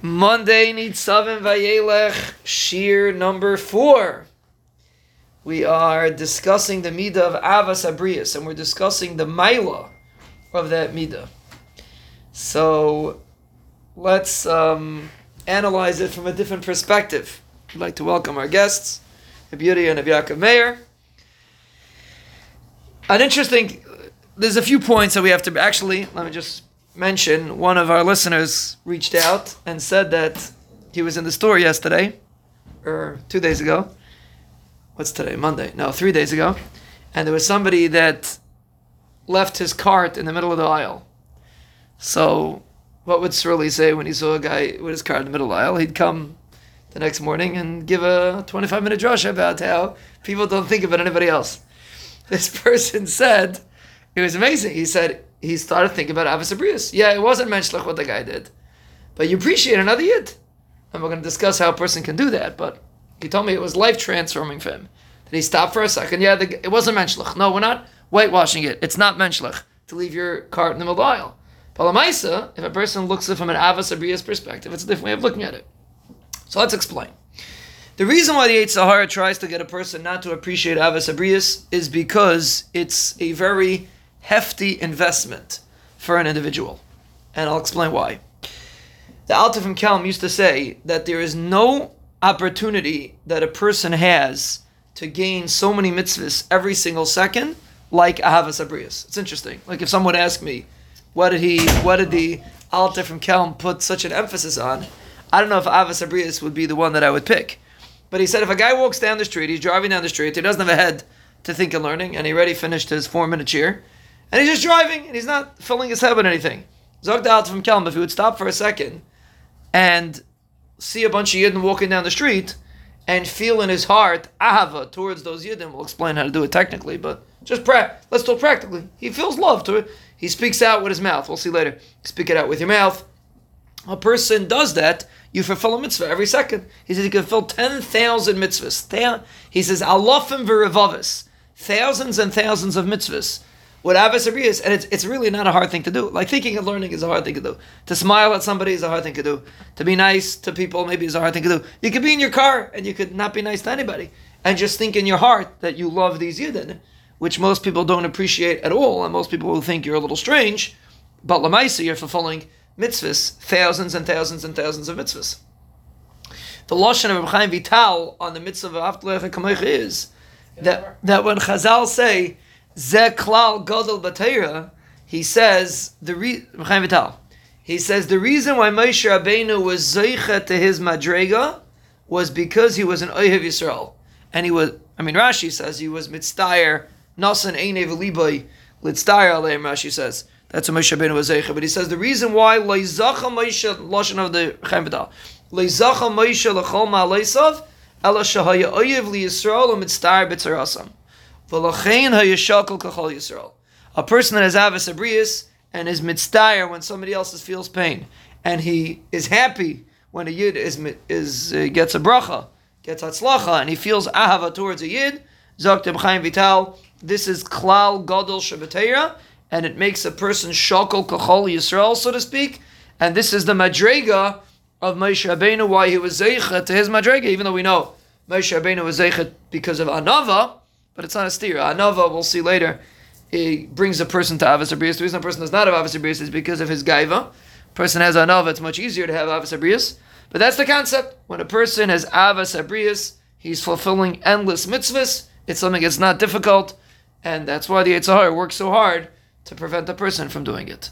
Monday Nitzavim Vayelech Shiur number four. We are discussing the midah of Avas Abrius, and we're discussing the Maila of that midah. So let's um, analyze it from a different perspective. I'd like to welcome our guests, Abiyudi and Yaakov Meir. An interesting, there's a few points that we have to actually, let me just mention one of our listeners reached out and said that he was in the store yesterday, or two days ago. What's today? Monday. No, three days ago. And there was somebody that left his cart in the middle of the aisle. So, what would Sruli say when he saw a guy with his cart in the middle of the aisle? He'd come the next morning and give a 25 minute drasha about how people don't think about anybody else. This person said, it was amazing. He said, he started thinking about Avos Abrius. Yeah, it wasn't menschlich what the guy did, but you appreciate another yid. And we're going to discuss how a person can do that. But he told me it was life transforming for him. Did he stop for a second? Yeah, the, it wasn't menschlich. No, we're not whitewashing it. It's not menschlich to leave your cart in the middle aisle. But Lamaisa, if a person looks at it from an Avos Abrius perspective, it's a different way of looking at it. So let's explain. The reason why the Yeitzer Hara tries to get a person not to appreciate Avos Abrius is because it's a very hefty investment for an individual. And I'll explain why. The Alta from Kelm used to say that there is no opportunity that a person has to gain so many mitzvahs every single second like Ahavas Abrius. It's interesting. Like if someone asked me, what did he, what did the Alta from Kelm put such an emphasis on? I don't know if Ahavas Abrius would be the one that I would pick. But he said if a guy walks down the street, he's driving down the street, he doesn't have a head to think and learning, and he already finished his four minute shiur, and he's just driving, and he's not filling his head with anything. Zog out from Kelm, if he would stop for a second and see a bunch of Yidden walking down the street and feel in his heart ahava towards those Yidden, we'll explain how to do it technically, but just pra- let's do it practically. He feels love to it. He speaks out with his mouth. We'll see later. Speak it out with your mouth. A person does that, you fulfill a mitzvah every second. He says you can fulfill 10,000 mitzvahs. He says, alofim v'revavis, thousands and thousands of mitzvahs what Avos Abrius, and it's, it's really not a hard thing to do. Like thinking and learning is a hard thing to do. To smile at somebody is a hard thing to do. To be nice to people maybe is a hard thing to do. You could be in your car and you could not be nice to anybody. And just think in your heart that you love these Yidden, which most people don't appreciate at all, and most people will think you're a little strange. But Lamaisa, you're fulfilling mitzvahs, thousands and thousands and thousands of mitzvahs. The Lashon of Chaim Vital on the mitzvah of Avtlech is that, that when Chazal say, Zeklal Gadol Batera, he says the re-. He says the reason why Moshe Rabbeinu was zeicha to his madrega was because he was an Ohev Yisrael, and he was. I mean, Rashi says he was mitzdayer nasan einev liboy litzdayer aleim. Rashi says that's what Moshe Rabbeinu was zeicha. But he says the reason why leizacha Moshe lashon of the Chaim Vital leizacha Moshe lechol ma'aleisav ela shahaya Ohev liyisrael u'mitzdayer b'tzarasam. A person that has avos abrius and is mitzdayer when somebody else feels pain, and he is happy when a yid is is uh, gets a bracha, gets hatzlacha, and he feels ahava towards a yid. Zok Chaim Vital. This is klal gadol shabbatera, and it makes a person shokol kachol Yisrael, so to speak. And this is the madrega of Moshe Rabbeinu, why he was zeichet to his madrega, even though we know Moshe Rabbeinu was zeichet because of anava but it's not a steer. Anava, we'll see later, it brings a person to Avos Abrius. The reason a person does not have Avos Abrius is because of his gaiva. Person has Anava, it's much easier to have Avos Abrius. But that's the concept. When a person has Avos Abrius, he's fulfilling endless mitzvahs. It's something that's not difficult, and that's why the Yitzhar works so hard to prevent the person from doing it.